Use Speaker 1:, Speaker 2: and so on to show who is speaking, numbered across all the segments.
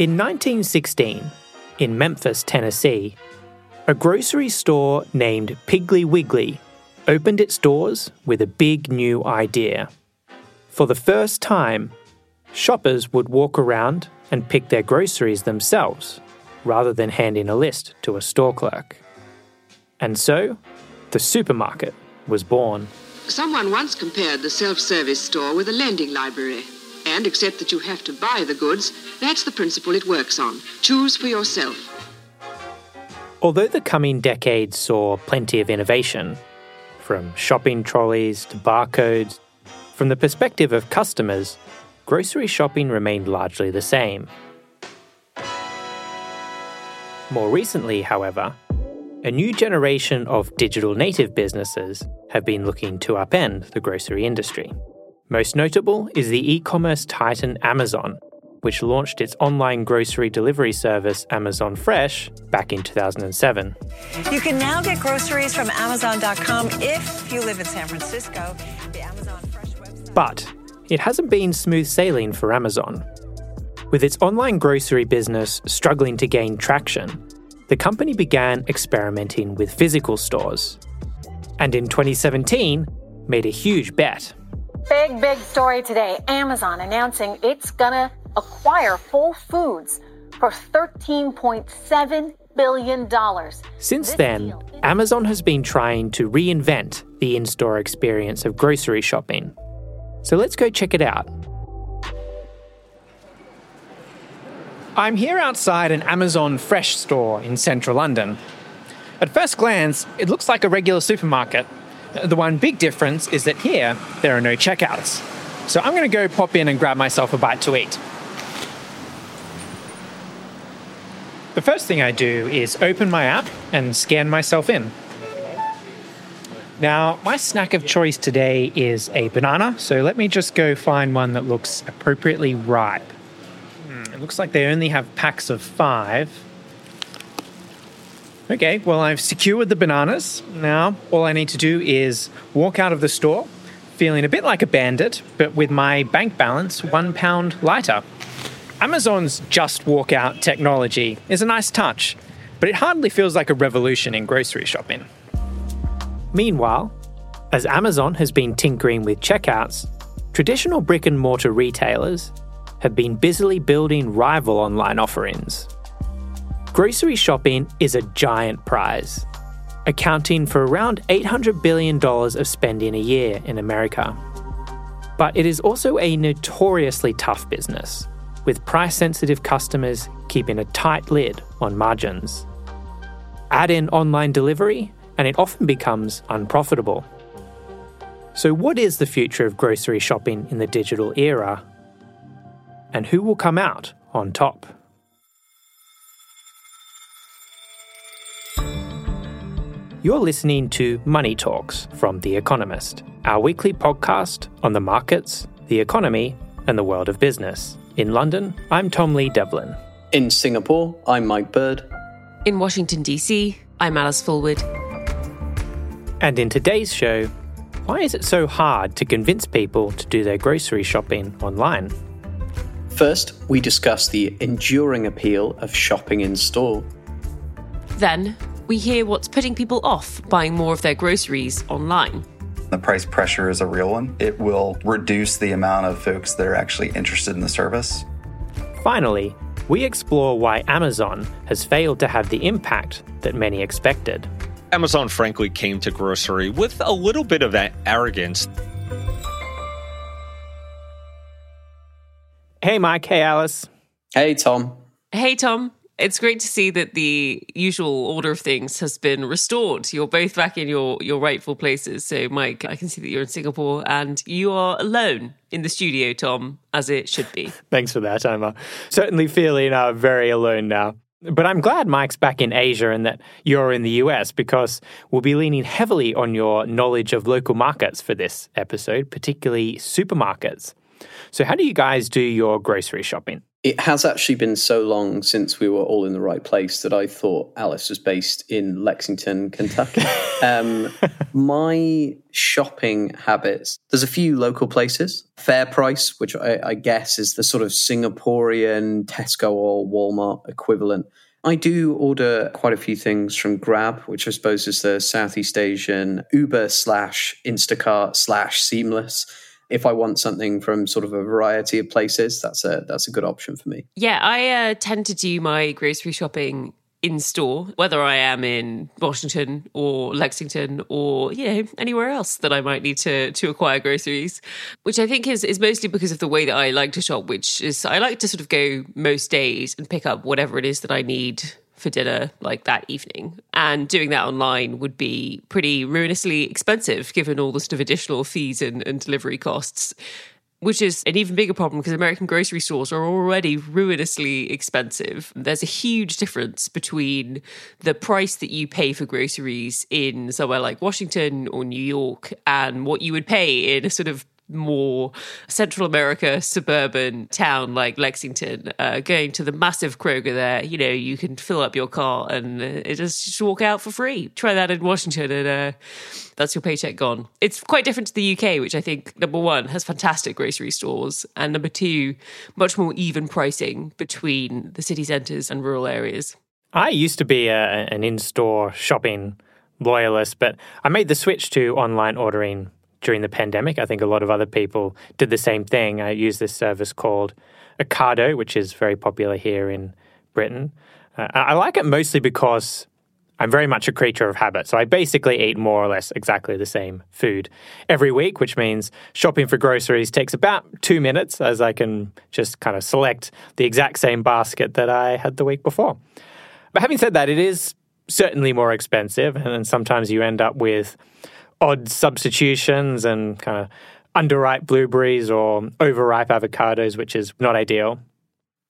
Speaker 1: In 1916, in Memphis, Tennessee, a grocery store named Piggly Wiggly opened its doors with a big new idea. For the first time, shoppers would walk around and pick their groceries themselves rather than handing a list to a store clerk. And so, the supermarket was born.
Speaker 2: Someone once compared the self service store with a lending library. And except that you have to buy the goods, that's the principle it works on. Choose for yourself.
Speaker 1: Although the coming decades saw plenty of innovation, from shopping trolleys to barcodes, from the perspective of customers, grocery shopping remained largely the same. More recently, however, a new generation of digital native businesses have been looking to upend the grocery industry. Most notable is the e commerce titan Amazon, which launched its online grocery delivery service Amazon Fresh back in 2007.
Speaker 3: You can now get groceries from Amazon.com if you live in San Francisco. The Amazon Fresh website.
Speaker 1: But it hasn't been smooth sailing for Amazon. With its online grocery business struggling to gain traction, the company began experimenting with physical stores. And in 2017, made a huge bet.
Speaker 4: Big, big story today. Amazon announcing it's gonna acquire Whole Foods for $13.7 billion.
Speaker 1: Since
Speaker 4: This
Speaker 1: then,
Speaker 4: deal
Speaker 1: Amazon has been trying to reinvent the in store experience of grocery shopping. So let's go check it out.
Speaker 5: I'm here outside an Amazon Fresh store in central London. At first glance, it looks like a regular supermarket. The one big difference is that here, there are no checkouts. So I'm going to go pop in and grab myself a bite to eat. The first thing I do is open my app and scan myself in. Now, my snack of choice today is a banana, so let me just go find one that looks appropriately ripe. Hmm, it looks like they only have packs of five. Okay, well, I've secured the bananas. Now, all I need to do is walk out of the store feeling a bit like a bandit, but with my bank balance one pound lighter. Amazon's just walk out technology is a nice touch, but it hardly feels like a revolution in grocery shopping.
Speaker 1: Meanwhile, as Amazon has been tinkering with checkouts, traditional brick and mortar retailers have been busily building rival online offerings. Grocery shopping is a giant prize, accounting for around $800 billion of spending a year in America. But it is also a notoriously tough business, with price sensitive customers keeping a tight lid on margins. Add in online delivery, and it often becomes unprofitable. So, what is the future of grocery shopping in the digital era? And who will come out on top? You're listening to Money Talks from The Economist, our weekly podcast on the markets, the economy, and the world of business. In London, I'm Tom Lee Devlin.
Speaker 6: In Singapore, I'm Mike Bird.
Speaker 7: In Washington, D.C., I'm Alice Fulwood.
Speaker 1: And in today's show, why is it so hard to convince people to do their grocery shopping online?
Speaker 6: First, we discuss the enduring appeal of shopping in store.
Speaker 7: Then, we hear what's putting people off buying more of their groceries online.
Speaker 8: The price pressure is a real one. It will reduce the amount of folks that are actually interested in the service.
Speaker 1: Finally, we explore why Amazon has failed to have the impact that many expected.
Speaker 9: Amazon, frankly, came to grocery with a little bit of that arrogance.
Speaker 1: Hey, Mike. Hey, Alice.
Speaker 6: Hey, Tom.
Speaker 7: Hey, Tom. It's great to see that the usual order of things has been restored. You're both back in your, your rightful places. So, Mike, I can see that you're in Singapore and you are alone in the studio, Tom, as it should be.
Speaker 1: Thanks for that. I'm uh, certainly feeling uh, very alone now. But I'm glad Mike's back in Asia and that you're in the US because we'll be leaning heavily on your knowledge of local markets for this episode, particularly supermarkets. So, how do you guys do your grocery shopping?
Speaker 6: It has actually been so long since we were all in the right place that I thought Alice was based in Lexington, Kentucky. um, my shopping habits, there's a few local places. Fair Price, which I, I guess is the sort of Singaporean Tesco or Walmart equivalent. I do order quite a few things from Grab, which I suppose is the Southeast Asian Uber slash Instacart slash Seamless if I want something from sort of a variety of places, that's a that's a good option for me.
Speaker 7: Yeah, I uh, tend to do my grocery shopping in store, whether I am in Washington or Lexington or you know anywhere else that I might need to to acquire groceries, which I think is is mostly because of the way that I like to shop, which is I like to sort of go most days and pick up whatever it is that I need for dinner like that evening. And doing that online would be pretty ruinously expensive given all the sort of additional fees and, and delivery costs. Which is an even bigger problem because American grocery stores are already ruinously expensive. There's a huge difference between the price that you pay for groceries in somewhere like Washington or New York and what you would pay in a sort of more Central America suburban town like Lexington, uh, going to the massive Kroger there, you know, you can fill up your car and uh, just, just walk out for free. Try that in Washington and uh, that's your paycheck gone. It's quite different to the UK, which I think, number one, has fantastic grocery stores, and number two, much more even pricing between the city centres and rural areas.
Speaker 1: I used to be a, an in store shopping loyalist, but I made the switch to online ordering during the pandemic. I think a lot of other people did the same thing. I use this service called Ocado, which is very popular here in Britain. Uh, I like it mostly because I'm very much a creature of habit. So I basically eat more or less exactly the same food every week, which means shopping for groceries takes about two minutes as I can just kind of select the exact same basket that I had the week before. But having said that, it is certainly more expensive, and sometimes you end up with odd substitutions and kind of underripe blueberries or overripe avocados, which is not ideal.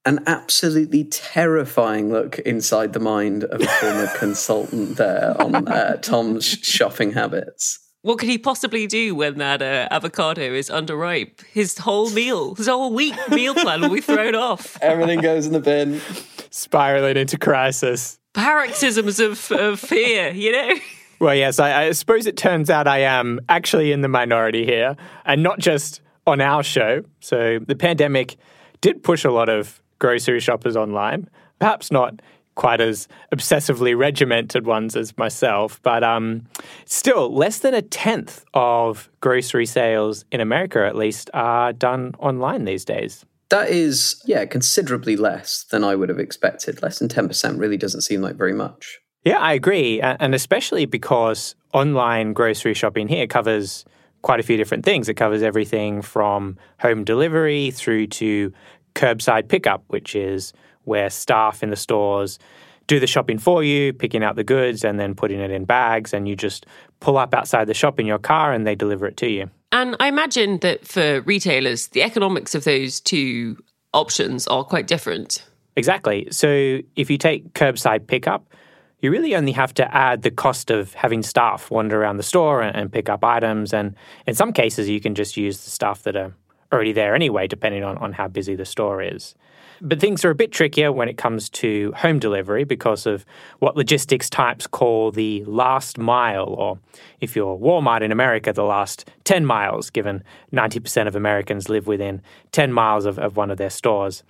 Speaker 6: An absolutely terrifying look inside the mind of a former consultant there on uh, Tom's shopping habits.
Speaker 7: What could he possibly do when that uh, avocado is underripe? His whole meal, his whole week meal plan will be thrown off.
Speaker 6: Everything goes in the bin.
Speaker 1: Spiraling into crisis.
Speaker 7: Paroxysms of, of fear, you know?
Speaker 1: Well, yes, I, I, suppose it turns out I am actually in the minority here, and not just on our show. So the pandemic did push a lot of grocery shoppers online, perhaps not quite as obsessively regimented ones as myself, but um, still, less than a tenth of grocery sales in America, at least, are done online these days.
Speaker 6: That is, yeah, considerably less than I would have expected. Less than 10% really doesn't seem like very much.
Speaker 1: Yeah, I agree. And especially because online grocery shopping here covers quite a few different things. It covers everything from home delivery through to curbside pickup, which is where staff in the stores do the shopping for you, picking out the goods and then putting it in bags. And you just pull up outside the shop in your car and they deliver it to you.
Speaker 7: And I imagine that for retailers, the economics of those two options are quite different.
Speaker 1: Exactly. So if you take curbside pickup, you really only have to add the cost of having staff wander around the store and, and, pick up items. And in some cases, you can just use the staff that are already there anyway, depending on, on how busy the store is. But things are a bit trickier when it comes to home delivery because of what logistics types call the last mile, or if you're Walmart in America, the last 10 miles, given 90% of Americans live within 10 miles of, of one of their stores.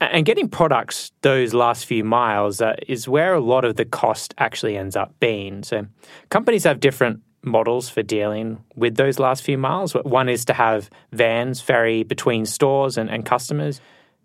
Speaker 1: And getting products those last few miles uh, is where a lot of the cost actually ends up being. So companies have different models for dealing with those last few miles. One is to have vans ferry between stores and, and customers,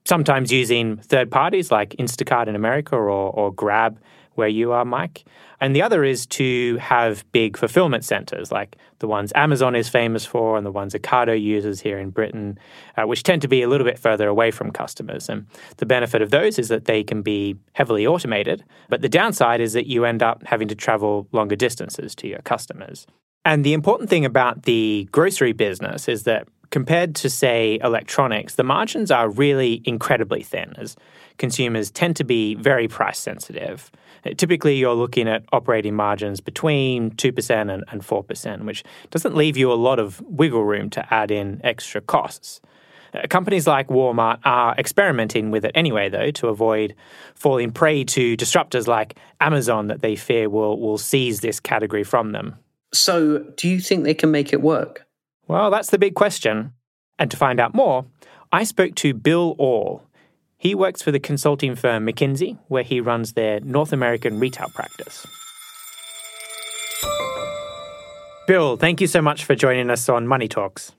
Speaker 1: sometimes using third parties like Instacart in America or, or Grab, where you are, Mike. And the other is to have big fulfillment centers like the ones Amazon is famous for and the ones Ocado uses here in Britain, uh, which tend to be a little bit further away from customers. And the benefit of those is that they can be heavily automated. But the downside is that you end up having to travel longer distances to your customers. And the important thing about the grocery business is that compared to, say, electronics, the margins are really incredibly thin as consumers tend to be very price sensitive. Typically, you're looking at operating margins between 2% and, and 4%, which doesn't leave you a lot of wiggle room to add in extra costs. Uh, companies like Walmart are experimenting with it anyway, though, to avoid falling prey to disruptors like Amazon that they fear will, will seize this category from them.
Speaker 6: So, do you think they can make it work?
Speaker 1: Well, that's the big question. And to find out more, I spoke to Bill Aull. He works for the consulting firm McKinsey, where he runs their North American retail practice. Bill, thank you so much for joining us on Money Talks.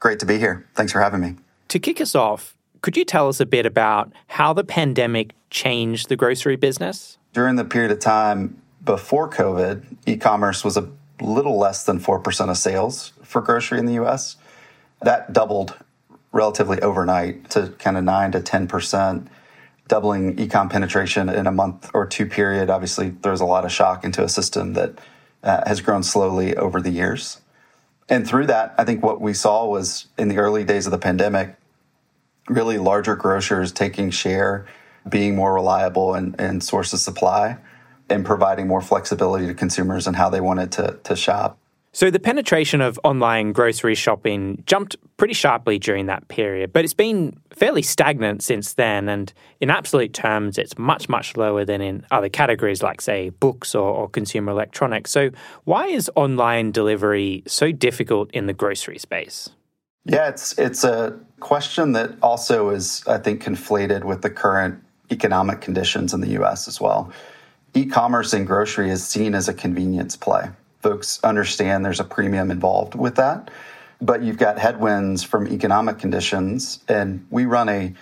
Speaker 8: Great to be here. Thanks for having me.
Speaker 1: To kick us off, could you tell us a bit about how the pandemic changed the grocery business?
Speaker 8: During the period of time before COVID, e commerce was a little less than 4% of sales for grocery in the US. That doubled relatively overnight to kind of 9 to 10%, doubling ecom penetration in a month or two period. Obviously, throws a lot of shock into a system that uh, has grown slowly over the years. And through that, I think what we saw was in the early days of the pandemic, really larger grocers taking share, being more reliable and, and source of supply, and providing more flexibility to consumers and how they wanted to, to shop.
Speaker 1: So the penetration of online grocery shopping jumped pretty sharply during that period, but it's been fairly stagnant since then. And in absolute terms, it's much, much lower than in other categories like, say, books or, or consumer electronics. So why is online delivery so difficult in the grocery space?
Speaker 8: Yeah, it's it's a question that also is, I think, conflated with the current economic conditions in the U.S. as well. E-commerce in grocery is seen as a convenience play folks understand there's a premium involved with that. But you've got headwinds from economic conditions, and we run a,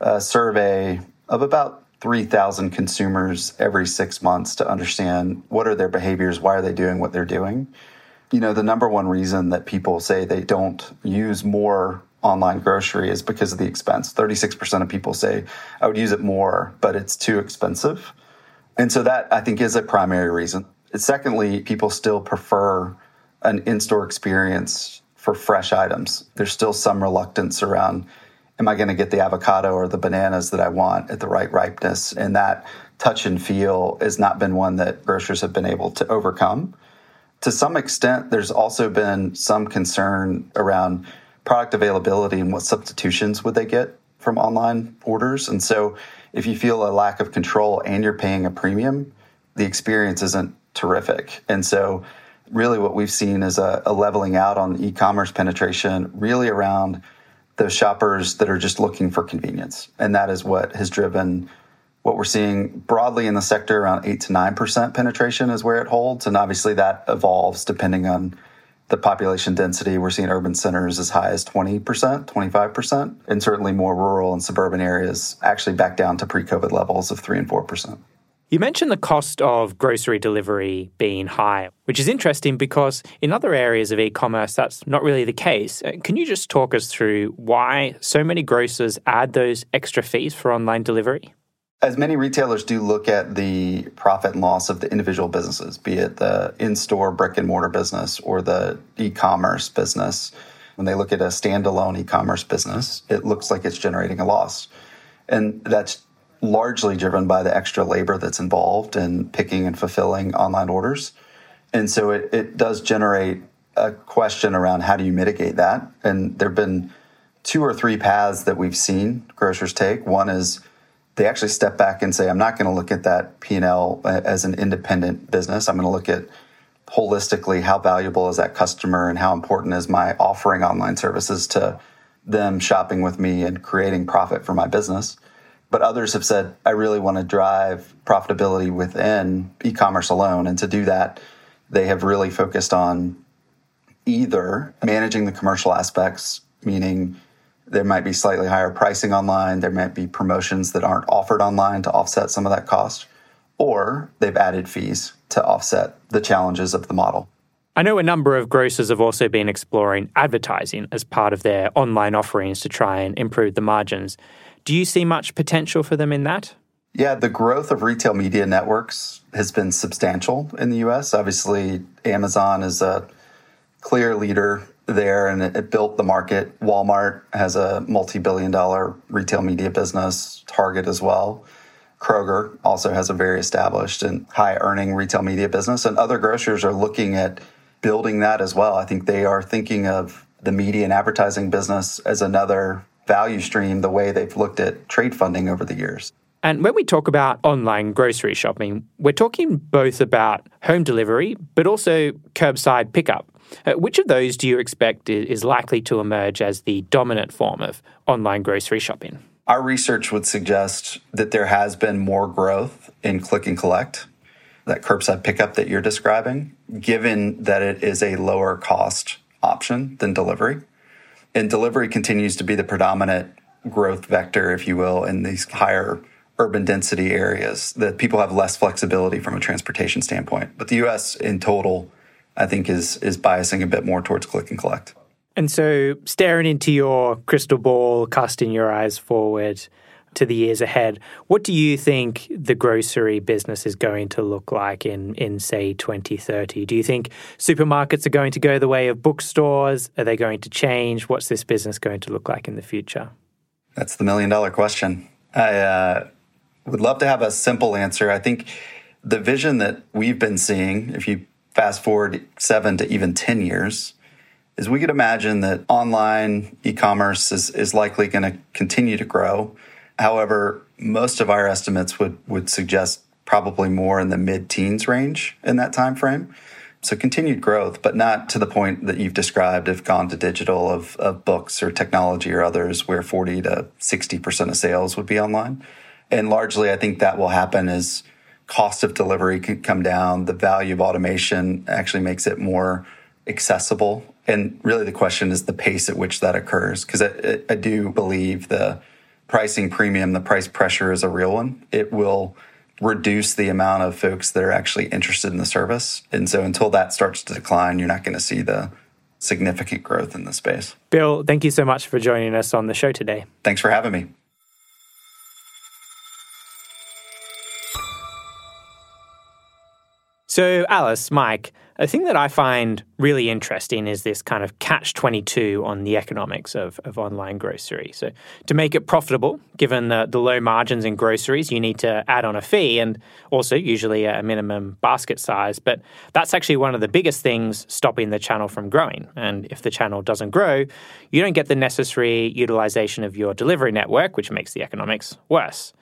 Speaker 8: a survey of about 3,000 consumers every six months to understand what are their behaviors, why are they doing what they're doing. You know, the number one reason that people say they don't use more online grocery is because of the expense. 36% of people say, I would use it more, but it's too expensive. And so that I think is a primary reason. Secondly, people still prefer an in store experience for fresh items. There's still some reluctance around am I going to get the avocado or the bananas that I want at the right ripeness? And that touch and feel has not been one that grocers have been able to overcome. To some extent, there's also been some concern around product availability and what substitutions would they get from online orders. And so if you feel a lack of control and you're paying a premium, the experience isn't terrific. And so, really, what we've seen is a, a leveling out on e commerce penetration, really around those shoppers that are just looking for convenience. And that is what has driven what we're seeing broadly in the sector around 8 to 9% penetration is where it holds. And obviously, that evolves depending on the population density. We're seeing urban centers as high as 20%, 25%, and certainly more rural and suburban areas actually back down to pre COVID levels of 3 and 4%.
Speaker 1: You mentioned the cost of grocery delivery being high, which is interesting because in other areas of e commerce, that's not really the case. Uh, can you just talk us through why so many grocers add those extra fees for online delivery?
Speaker 8: As many retailers do look at the profit and loss of the individual businesses, be it the in store brick and mortar business or the e commerce business, when they look at a standalone e commerce business, it looks like it's generating a loss. And that's largely driven by the extra labor that's involved in picking and fulfilling online orders. And so it, it does generate a question around how do you mitigate that? And there have been two or three paths that we've seen grocers take. One is they actually step back and say, I'm not going to look at that P&L uh, as an independent business. I'm going to look at holistically how valuable is that customer and how important is my offering online services to them shopping with me and creating profit for my business. But others have said, I really want to drive profitability within e commerce alone. And to do that, they have really focused on either managing the commercial aspects, meaning there might be slightly higher pricing online, there might be promotions that aren't offered online to offset some of that cost, or they've added fees to offset the challenges of the model.
Speaker 1: I know a number of grocers have also been exploring advertising as part of their online offerings to try and improve the margins. Do you see much potential for them in that?
Speaker 8: Yeah, the growth of retail media networks has been substantial in the US. Obviously, Amazon is a clear leader there and it, it built the market. Walmart has a multi billion dollar retail media business, Target as well. Kroger also has a very established and high earning retail media business, and other grocers are looking at building that as well. I think they are thinking of the media and advertising business as another value stream, the way they've looked at trade funding over the years.
Speaker 1: And when we talk about online grocery shopping, we're talking both about home delivery, but also curbside pickup. Uh, which of those do you expect is likely to emerge as the dominant form of online grocery shopping?
Speaker 8: Our research would suggest that there has been more growth in click and collect, that curbside pickup that you're describing, given that it is a lower cost option than delivery. And delivery continues to be the predominant growth vector, if you will, in these higher urban density areas that people have less flexibility from a transportation standpoint. But the US in total, I think, is is biasing a bit more towards click and collect.
Speaker 1: And so, staring into your crystal ball, casting your eyes forward to the years ahead, what do you think the grocery business is going to look like in, in say, 2030? Do you think supermarkets are going to go the way of bookstores? Are they going to change? What's this business going to look like in the future?
Speaker 8: That's the million dollar question. I uh, would love to have a simple answer. I think the vision that we've been seeing, if you fast forward seven to even 10 years, is we could imagine that online e-commerce is, is likely going to continue to grow. However, most of our estimates would, would suggest probably more in the mid-teens range in that time frame. So continued growth, but not to the point that you've described of gone to digital of, of books or technology or others where 40 to 60% of sales would be online. And largely, I think that will happen as cost of delivery can come down. The value of automation actually makes it more accessible. And really, the question is the pace at which that occurs. Because I, I, do believe the pricing premium, the price pressure is a real one. It will reduce the amount of folks that are actually interested in the service. And so, until that starts to decline, you're not going to see the significant growth in the space.
Speaker 1: Bill, thank you so much for joining us on the show today.
Speaker 8: Thanks for having me.
Speaker 1: So, Alice, Mike, a thing that I find really interesting is this kind of catch 22 on the economics of, of online grocery. So, to make it profitable, given the, the low margins in groceries, you need to add on a fee and also usually a minimum basket size. But that's actually one of the biggest things stopping the channel from growing. And if the channel doesn't grow, you don't get the necessary utilization of your delivery network, which makes the economics worse.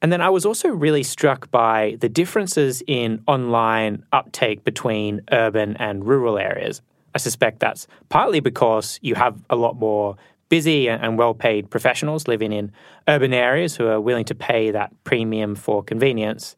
Speaker 1: And then I was also really struck by the differences in online uptake between urban and rural areas. I suspect that's partly because you have a lot more busy and well paid professionals living in urban areas who are willing to pay that premium for convenience.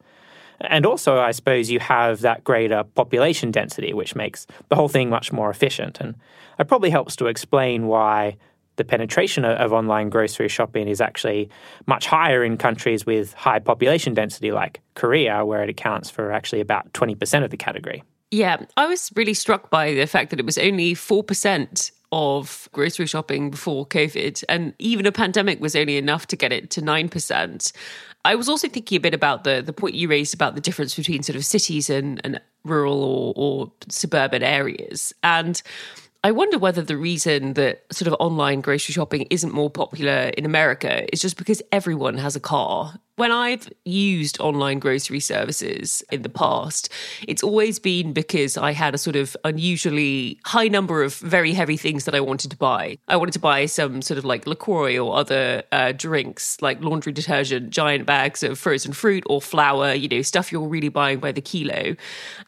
Speaker 1: And also, I suppose you have that greater population density, which makes the whole thing much more efficient. And it probably helps to explain why the penetration of online grocery shopping is actually much higher in countries with high population density like Korea, where it accounts for actually about 20% of the category.
Speaker 7: Yeah, I was really struck by the fact that it was only 4% of grocery shopping before COVID, and even a pandemic was only enough to get it to 9%. I was also thinking a bit about the, the point you raised about the difference between sort of cities and, and rural or, or suburban areas. And I wonder whether the reason that sort of online grocery shopping isn't more popular in America is just because everyone has a car. When I've used online grocery services in the past, it's always been because I had a sort of unusually high number of very heavy things that I wanted to buy. I wanted to buy some sort of like LaCroix or other uh, drinks, like laundry detergent, giant bags of frozen fruit or flour, you know, stuff you're really buying by the kilo.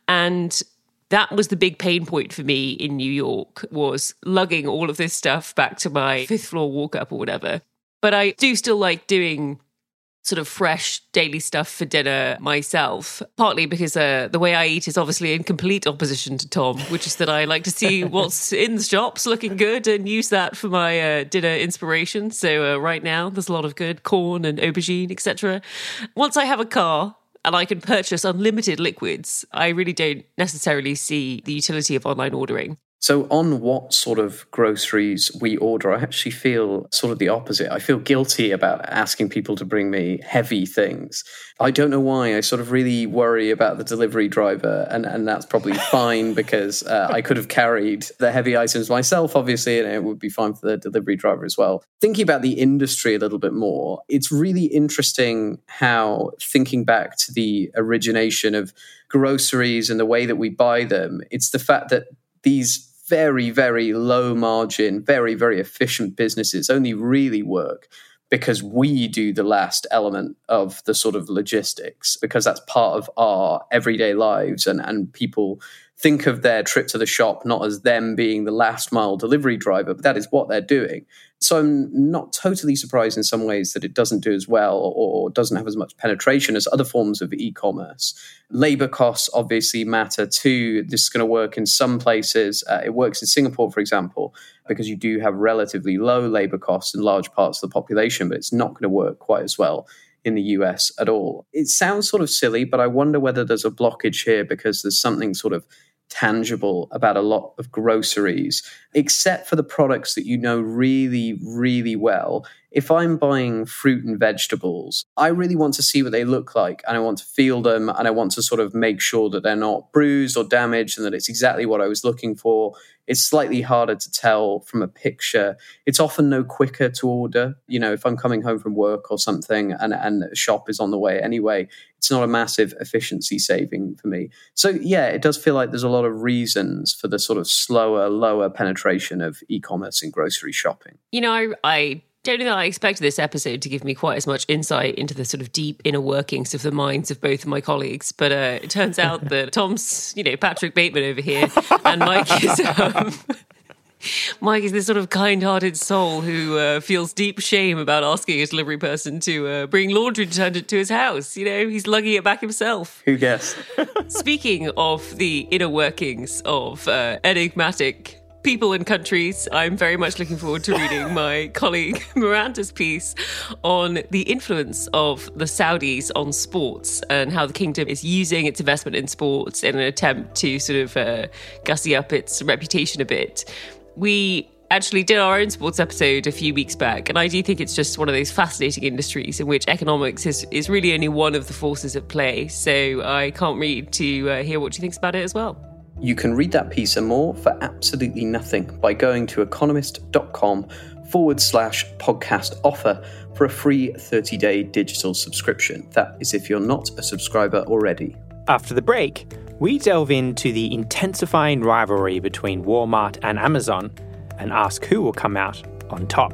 Speaker 7: And that was the big pain point for me in New York was lugging all of this stuff back to my fifth floor walk up or whatever. But I do still like doing sort of fresh daily stuff for dinner myself, partly because uh, the way I eat is obviously in complete opposition to Tom, which is that I like to see what's in the shops looking good and use that for my uh, dinner inspiration. So uh, right now, there's a lot of good corn and aubergine, etc. Once I have a car, and I can purchase unlimited liquids, I really don't necessarily see the utility of online ordering.
Speaker 6: So, on what sort of groceries we order, I actually feel sort of the opposite. I feel guilty about asking people to bring me heavy things. I don't know why. I sort of really worry about the delivery driver, and, and that's probably fine because uh, I could have carried the heavy items myself, obviously, and it would be fine for the delivery driver as well. Thinking about the industry a little bit more, it's really interesting how thinking back to the origination of groceries and the way that we buy them, it's the fact that these very, very low margin, very, very efficient businesses only really work because we do the last element of the sort of logistics, because that's part of our everyday lives. And, and people think of their trip to the shop not as them being the last mile delivery driver, but that is what they're doing. So I'm not totally surprised in some ways that it doesn't do as well or doesn't have as much penetration as other forms of e commerce. Labor costs obviously matter too. This is going to work in some places. Uh, it works in Singapore, for example, because you do have relatively low labor costs in large parts of the population, but it's not going to work quite as well in the US at all. It sounds sort of silly, but I wonder whether there's a blockage here because there's something sort of tangible about a lot of groceries, except for the products that you know really, really well. If I'm buying fruit and vegetables, I really want to see what they look like and I want to feel them and I want to sort of make sure that they're not bruised or damaged and that it's exactly what I was looking for. It's slightly harder to tell from a picture. It's often no quicker to order. You know, if I'm coming home from work or something and, and a shop is on the way anyway, it's not a massive efficiency saving for me. So, yeah, it does feel like there's a lot of reasons for the sort of slower, lower penetration of e commerce in grocery shopping.
Speaker 7: You know, I don't know that I expected this episode to give me quite as much insight into the sort of deep inner workings of the minds of both of my colleagues. But uh, it turns out that Tom's, you know, Patrick Bateman over here, and Mike is. Um, Mike is this sort of kind-hearted soul who uh, feels deep shame about asking a delivery person to uh, bring laundry detergent to his house. You know, he's lugging it back himself.
Speaker 6: Who guessed?
Speaker 7: Speaking of the inner workings of uh, enigmatic people and countries. I'm very much looking forward to reading my colleague Miranda's piece on the influence of the Saudis on sports and how the kingdom is using its investment in sports in an attempt to sort of uh, gussy up its reputation a bit. We actually did our own sports episode a few weeks back, and I do think it's just one of those fascinating industries in which economics is, is really only one of the forces at play. So I can't wait to uh, hear what she thinks about it as well.
Speaker 6: You can read that piece and more for absolutely nothing by going to economist.com forward slash podcast offer for a free 30 day digital subscription. That is if you're not a subscriber already.
Speaker 1: After the break, we delve into the intensifying rivalry between Walmart and Amazon and ask who will come out on top.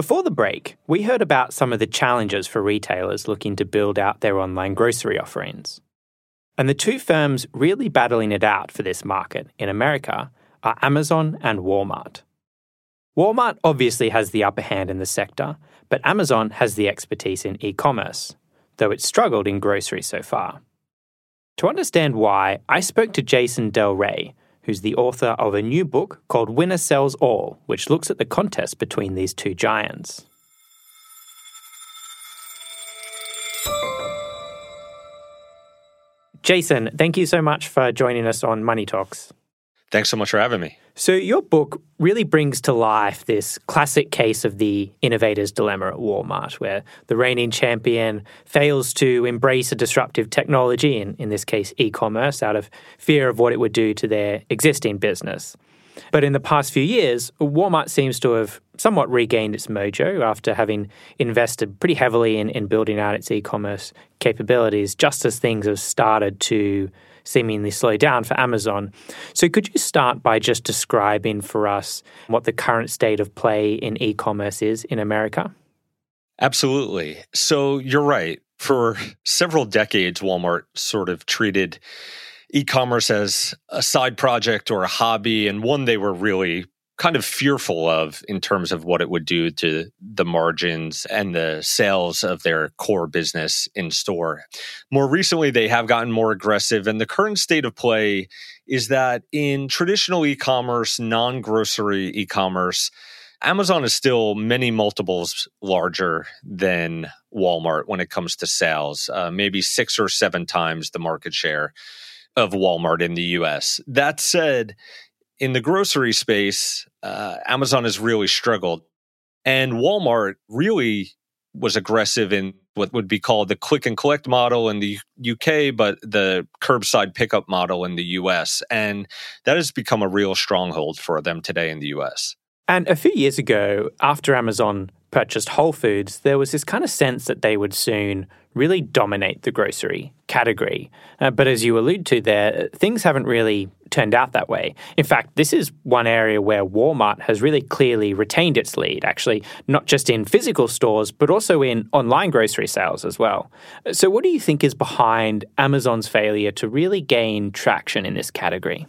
Speaker 1: Before the break, we heard about some of the challenges for retailers looking to build out their online grocery offerings. And the two firms really battling it out for this market in America are Amazon and Walmart. Walmart obviously has the upper hand in the sector, but Amazon has the expertise in e commerce, though it's struggled in grocery so far. To understand why, I spoke to Jason Del Rey, who's the author of a new book called Winner Sells All, which looks at the contest between these two giants. Jason, thank you so much for joining us on Money Talks.
Speaker 9: Thanks so much for having me.
Speaker 1: So, your book really brings to life this classic case of the innovator's dilemma at Walmart, where the reigning champion fails to embrace a disruptive technology, in, in this case, e commerce, out of fear of what it would do to their existing business. But in the past few years, Walmart seems to have somewhat regained its mojo after having invested pretty heavily in, in building out its e commerce capabilities, just as things have started to seemingly slow down for Amazon. So, could you start by just describing for us what the current state of play in e commerce is in America?
Speaker 9: Absolutely. So, you're right. For several decades, Walmart sort of treated e commerce as a side project or a hobby, and one they were really kind of fearful of in terms of what it would do to the margins and the sales of their core business in store. More recently, they have gotten more aggressive, and the current state of play is that in traditional e commerce, non grocery e commerce, Amazon is still many multiples larger than Walmart when it comes to sales, uh, maybe six or seven times the market share of Walmart in the US. That said, in the grocery space, uh, Amazon has really struggled. And Walmart really was aggressive in what would be called the click and collect model in the UK, but the curbside pickup model in the US. And that has become a real stronghold for them today in the US.
Speaker 1: And a few years ago, after Amazon purchased Whole Foods, there was this kind of sense that they would soon really dominate the grocery category. Uh, but as you allude to there, things haven't really turned out that way. In fact, this is one area where Walmart has really clearly retained its lead, actually, not just in physical stores, but also in online grocery sales as well. So, what do you think is behind Amazon's failure to really gain traction in this category?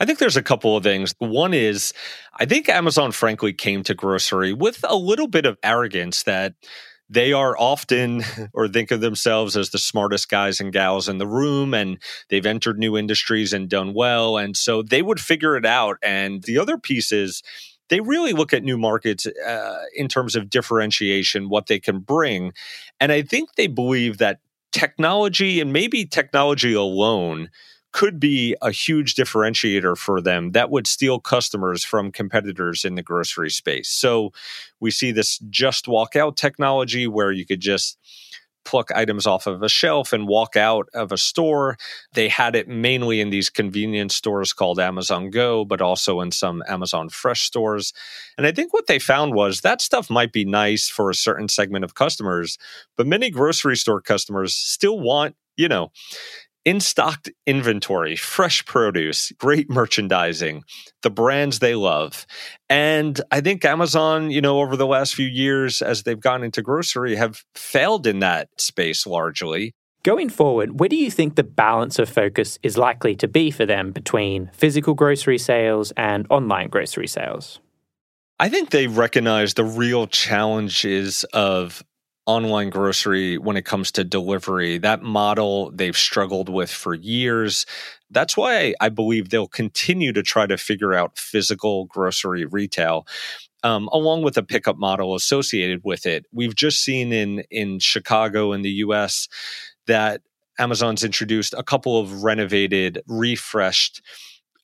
Speaker 9: I think there's a couple of things. One is, I think Amazon, frankly, came to grocery with a little bit of arrogance that they are often or think of themselves as the smartest guys and gals in the room and they've entered new industries and done well and so they would figure it out. And the other piece is they really look at new markets uh, in terms of differentiation what they can bring. And i think they believe that technology and maybe technology alone could be a huge differentiator for them that would steal customers from competitors in the grocery space. So we see this just walk out technology where you could just pluck items off of a shelf and walk out of a store. They had it mainly in these convenience stores called Amazon Go, but also in some Amazon Fresh stores. And I think what they found was that stuff might be nice for a certain segment of customers, but many grocery store customers still want, you know, in stocked inventory, fresh produce, great merchandising, the brands they love. And I think Amazon, you know, over the last few years, as they've gone into grocery, have failed in that space largely.
Speaker 1: Going forward, where do you think the balance of focus is likely to be for them between physical grocery sales and online grocery sales?
Speaker 9: I think they recognize the real challenges of online grocery when it comes to delivery. That model they've struggled with for years. That's why I believe they'll continue to try to figure out physical grocery retail. Um, along with a pickup model associated with it, we've just seen in in Chicago in the U.S. that Amazon's introduced a couple of renovated, refreshed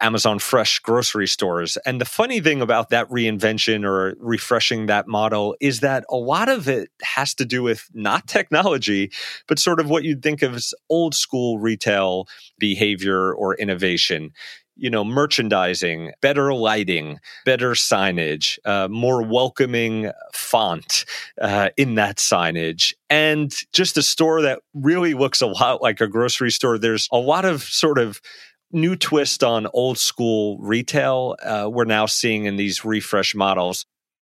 Speaker 9: Amazon Fresh grocery stores. And the funny thing about that reinvention or refreshing that model is that a lot of it has to do with not technology, but sort of what you'd think of as old school retail behavior or innovation you know, merchandising, better lighting, better signage, uh, more welcoming font uh, in that signage, and just a store that really looks a lot like a grocery store. There's a lot of sort of new twist on old school retail uh, we're now seeing in these refresh models.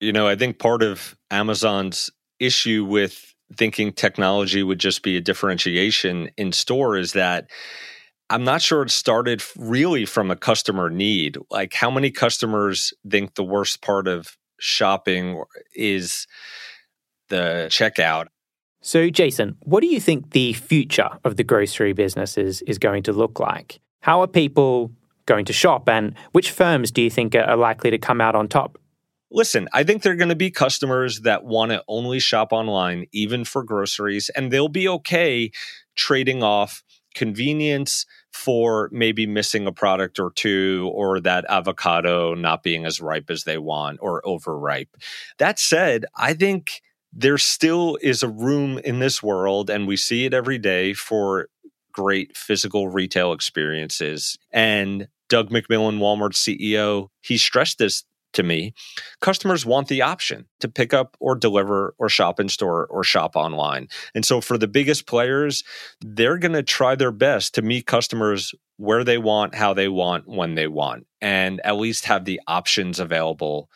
Speaker 9: You know, I think part of Amazon's issue with thinking technology would just be a differentiation in store is that I'm not sure it started really from a customer need. Like, how many customers think the worst part of shopping is the checkout?
Speaker 1: So, Jason, what do you think the future of the grocery business is, is going to look like? How are people going to shop, and which firms do you think are likely to come out on top?
Speaker 9: Listen, I think there are going to be customers that want to only shop online, even for groceries, and they'll be okay trading off convenience for maybe missing a product or two or that avocado not being as ripe as they want or overripe. That said, I think there still is a room in this world, and we see it every day for great physical retail experiences. And Doug McMillon, Walmart CEO, he stressed this to me. Customers want the option to pick up or deliver or shop in store or shop online. And so for the biggest players, they're going to try their best to meet customers where they want, how they want, when they want, and at least have the options available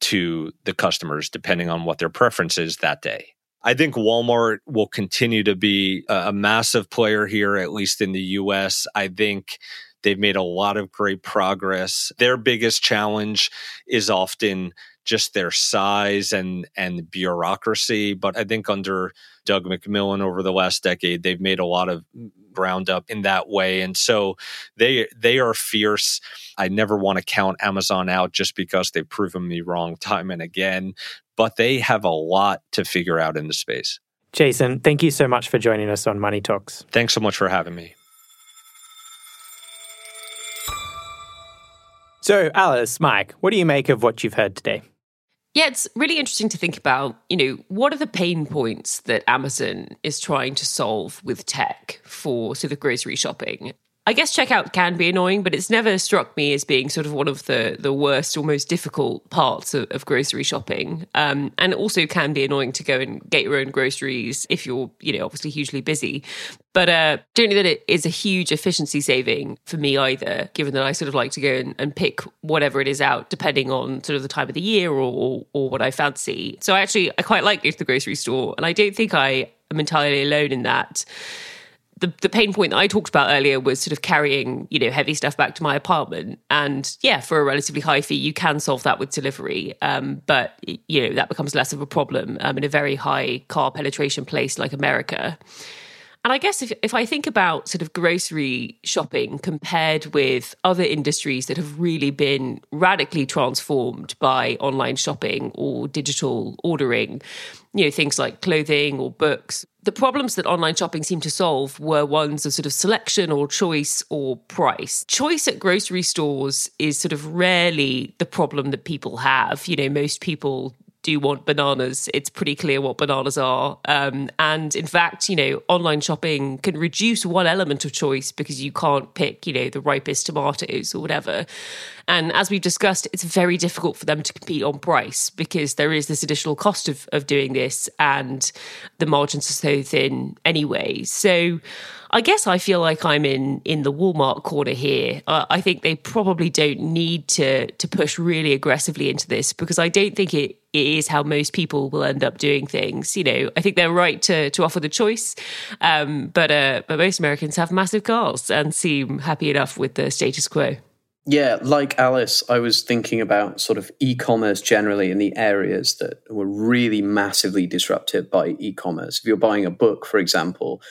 Speaker 9: to the customers depending on what their preference is that day. I think Walmart will continue to be a, massive player here, at least in the US. I think they've made a lot of great progress. Their biggest challenge is often just their size and and bureaucracy. But I think under Doug McMillon over the last decade, they've made a lot of ground up in that way. And so they they are fierce. I never want to count Amazon out just because they've proven me wrong time and again. But they have a lot to figure out in the space.
Speaker 1: Jason, thank you so much for joining us on Money Talks.
Speaker 9: Thanks so much for having me.
Speaker 1: So, Alice, Mike, what do you make of what you've heard today?
Speaker 7: Yeah, it's really interesting to think about, you know, what are the pain points that Amazon is trying to solve with tech for sort of grocery shopping? I guess checkout can be annoying, but it's never struck me as being sort of one of the the worst or most difficult parts of, of grocery shopping. Um, and also can be annoying to go and get your own groceries if you're, you know, obviously hugely busy. But uh, don't know that it is a huge efficiency saving for me either, given that I sort of like to go and, and pick whatever it is out depending on sort of the time of the year or, or, or what I fancy. So I actually I quite like going to the grocery store, and I don't think I am entirely alone in that the, the pain point that I talked about earlier was sort of carrying, you know, heavy stuff back to my apartment. And yeah, for a relatively high fee, you can solve that with delivery. Um, but, you know, that becomes less of a problem um, in a very high car penetration place like America. And I guess if, if I think about sort of grocery shopping compared with other industries that have really been radically transformed by online shopping or digital ordering, you know, things like clothing or books, the problems that online shopping seemed to solve were ones of sort of selection or choice or price. Choice at grocery stores is sort of rarely the problem that people have. You know, most people do you want bananas. It's pretty clear what bananas are. Um, and in fact, you know, online shopping can reduce one element of choice because you can't pick, you know, the ripest tomatoes or whatever. And as we've discussed, it's very difficult for them to compete on price because there is this additional cost of, of doing this and the margins are so thin anyway. So I guess I feel like I'm in in the Walmart corner here. Uh, I think they probably don't need to to push really aggressively into this because I don't think it it is how most people will end up doing things. You know, I think they're right to to offer the choice, um, but uh, but most Americans have massive cars and seem happy enough with the status quo.
Speaker 6: Yeah, like Alice, I was thinking about sort of e commerce generally in the areas that were really massively disrupted by e commerce. If you're buying a book, for example,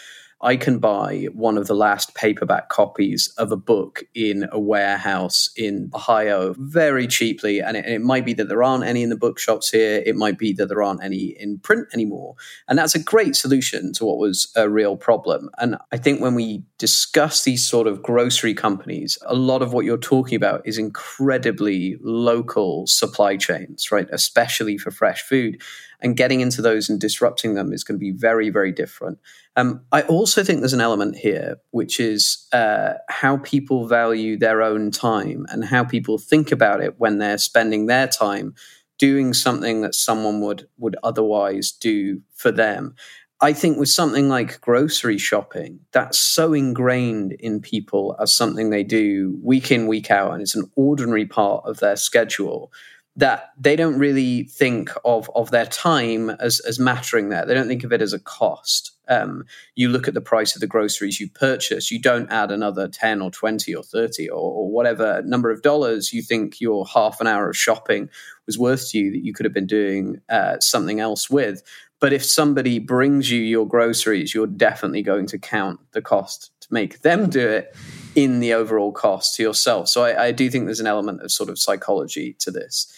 Speaker 6: I can buy one of the last paperback copies of a book in a warehouse in Ohio very cheaply. And it, and it, might be that there aren't any in the bookshops here. It might be that there aren't any in print anymore. And that's a great solution to what was a real problem. And I think when we discuss these sort of grocery companies, a lot of what you're talking about is incredibly local supply chains, right? Especially for fresh food and getting into those and disrupting them is going to be very, very different. Um, I also think there's an element here, which is uh, how people value their own time and how people think about it when they're spending their time doing something that someone would would otherwise do for them. I think with something like grocery shopping, that's so ingrained in people as something they do week in, week out, and it's an ordinary part of their schedule that they don't really think of of their time as as mattering there. They don't think of it as a cost. Um, you look at the price of the groceries you purchase. You don't add another ten or twenty or thirty or, or whatever number of dollars you think your half an hour of shopping was worth to you that you could have been doing uh, something else with. But if somebody brings you your groceries, you're definitely going to count the cost to make them do it in the overall cost to yourself. So I, I do think there's an element of sort of psychology to this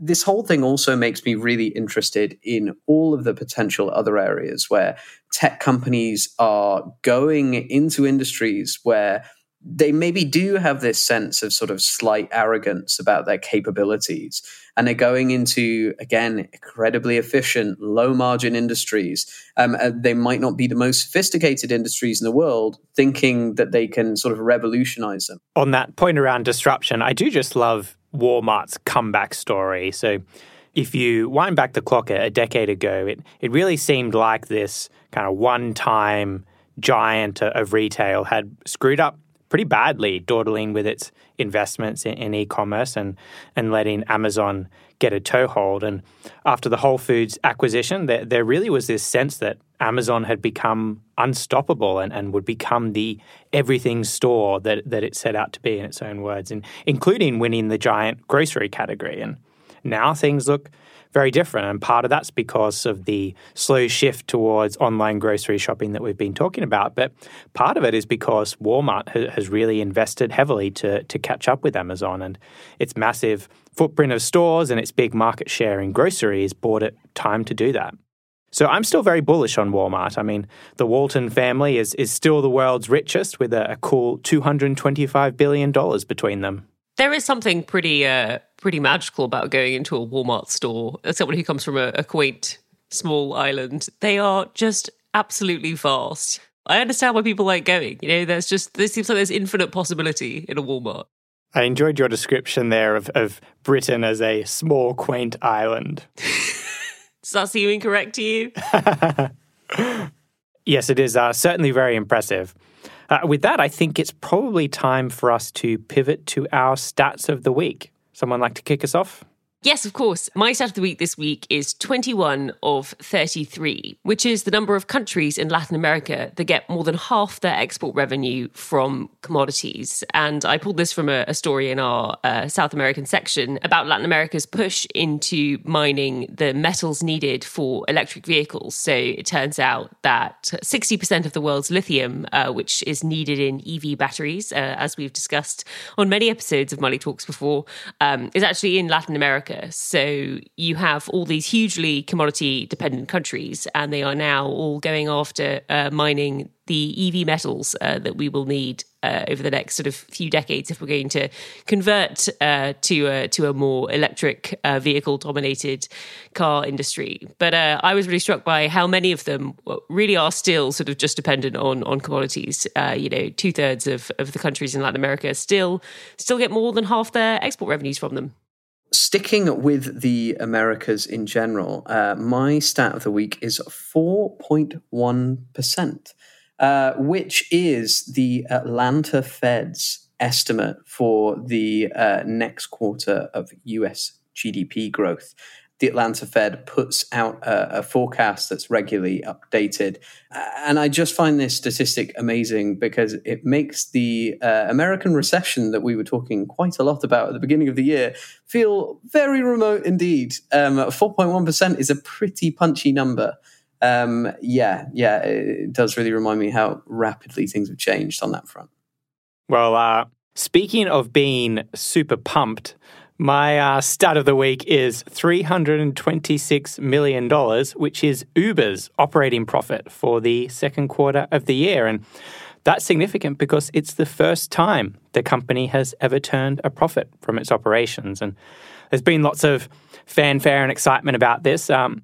Speaker 6: this whole thing also makes me really interested in all of the potential other areas where tech companies are going into industries where they maybe do have this sense of sort of slight arrogance about their capabilities. And they're going into, again, incredibly efficient, low margin industries. Um, uh, they might not be the most sophisticated industries in the world, thinking that they can sort of revolutionize them.
Speaker 1: On that point around disruption, I do just love Walmart's comeback story. So, if you wind back the clock a, a decade ago, it, it really seemed like this kind of one time giant of retail had screwed up pretty badly, dawdling with its investments in, in e-commerce and and letting Amazon get a toehold. And after the Whole Foods acquisition, there, there really was this sense that Amazon had become unstoppable and, and would become the everything store that, that it set out to be in its own words, and including winning the giant grocery category. And now things look very different. And part of that's because of the slow shift towards online grocery shopping that we've been talking about. But part of it is because Walmart has really invested heavily to, to catch up with Amazon. And its massive footprint of stores and its big market share in groceries bought it time to do that. So I'm still very bullish on Walmart. I mean, the Walton family is, is still the world's richest with a, a cool $225 billion between them.
Speaker 7: There is something pretty uh, pretty magical about going into a Walmart store. As someone who comes from a, a quaint small island, they are just absolutely vast. I understand why people like going. You know, there's just there seems like there's infinite possibility in a Walmart.
Speaker 1: I enjoyed your description there of, of Britain as a small, quaint island.
Speaker 7: Does that seem incorrect to you?
Speaker 1: yes, it is uh, certainly very impressive. Uh, with that, I think it's probably time for us to pivot to our stats of the week. Someone like to kick us off?
Speaker 7: Yes, of course. My stat of the week this week is 21 of 33, which is the number of countries in Latin America that get more than half their export revenue from commodities. And I pulled this from a, a story in our uh, South American section about Latin America's push into mining the metals needed for electric vehicles. So it turns out that 60% of the world's lithium, uh, which is needed in EV batteries, uh, as we've discussed on many episodes of Money Talks before, um, is actually in Latin America. So you have all these hugely commodity dependent countries, and they are now all going after uh, mining the EV metals uh, that we will need uh, over the next sort of few decades if we're going to convert uh, to a to a more electric uh, vehicle dominated car industry. But uh, I was really struck by how many of them really are still sort of just dependent on on commodities. Uh, you know, two thirds of, of the countries in Latin America still still get more than half their export revenues from them.
Speaker 6: Sticking with the Americas in general, uh, my stat of the week is 4.1%, uh, which is the Atlanta Fed's estimate for the uh, next quarter of US GDP growth the Atlanta Fed puts out a, a, forecast that's regularly updated. And I just find this statistic amazing because it makes the uh, American recession that we were talking quite a lot about at the beginning of the year feel very remote indeed. Um, 4.1% is a pretty punchy number. Um, yeah, yeah, it does really remind me how rapidly things have changed on that front.
Speaker 1: Well, uh, speaking of being super pumped, my uh, stat of the week is $326 million, which is Uber's operating profit for the second quarter of the year. And that's significant because it's the first time the company has ever turned a profit from its operations. And there's been lots of fanfare and excitement about this. Um,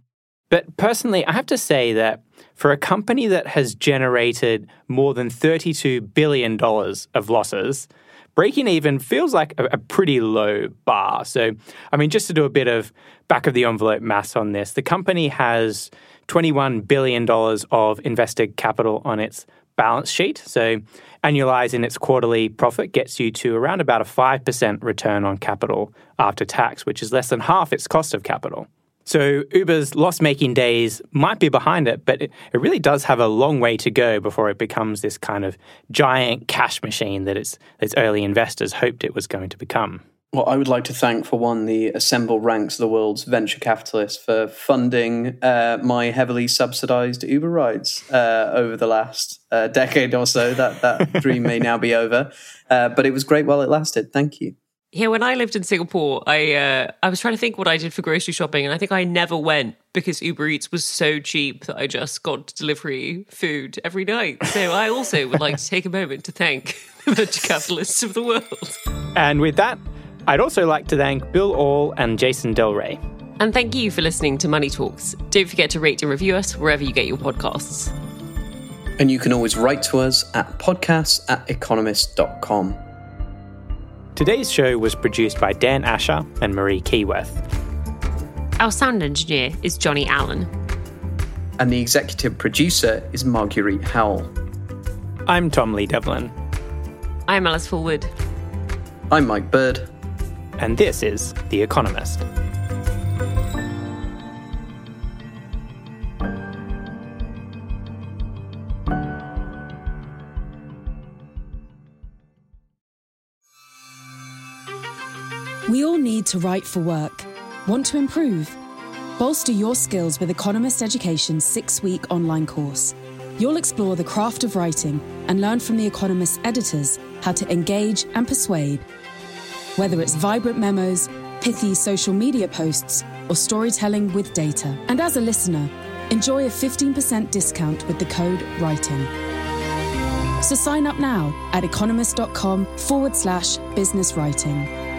Speaker 1: but personally, I have to say that for a company that has generated more than $32 billion of losses, breaking even feels like a, a, pretty low bar. So, I mean, just to do a bit of back of the envelope maths on this, the company has $21 billion of invested capital on its balance sheet. So, annualizing its quarterly profit gets you to around about a 5% return on capital after tax, which is less than half its cost of capital. So Uber's loss making days might be behind it, but it, it, really does have a long way to go before it becomes this kind of giant cash machine that its, its early investors hoped it was going to become.
Speaker 6: Well, I would like to thank, for one, the assembled ranks of the world's venture capitalists for funding uh, my heavily subsidized Uber rides uh, over the last uh, decade or so. That, that dream may now be over. Uh, but it was great while it lasted. Thank you.
Speaker 7: Yeah, when I lived in Singapore, I uh, I was trying to think what I did for grocery shopping, and I think I never went because Uber Eats was so cheap that I just got delivery food every night. So I also would like to take a moment to thank the venture capitalists of the world.
Speaker 1: And with that, I'd also like to thank Bill Aull and Jason Del Rey.
Speaker 7: And thank you for listening to Money Talks. Don't forget to rate and review us wherever you get your podcasts.
Speaker 6: And you can always write to us at podcasts at economist.com.
Speaker 1: Today's show was produced by Dan Asher and Marie Keyworth.
Speaker 7: Our sound engineer is Johnny Allen.
Speaker 6: And the executive producer is Marguerite Howell.
Speaker 1: I'm Tom Lee Devlin.
Speaker 7: I'm Alice Fulwood.
Speaker 6: I'm Mike Bird.
Speaker 1: And this is The Economist.
Speaker 10: To write for work. Want to improve? Bolster your skills with Economist Education's six week online course. You'll explore the craft of writing and learn from The Economist's editors how to engage and persuade. Whether it's vibrant memos, pithy social media posts, or storytelling with data. And as a listener, enjoy a 15% discount with the code WRITING. So sign up now at economist.com forward slash business writing.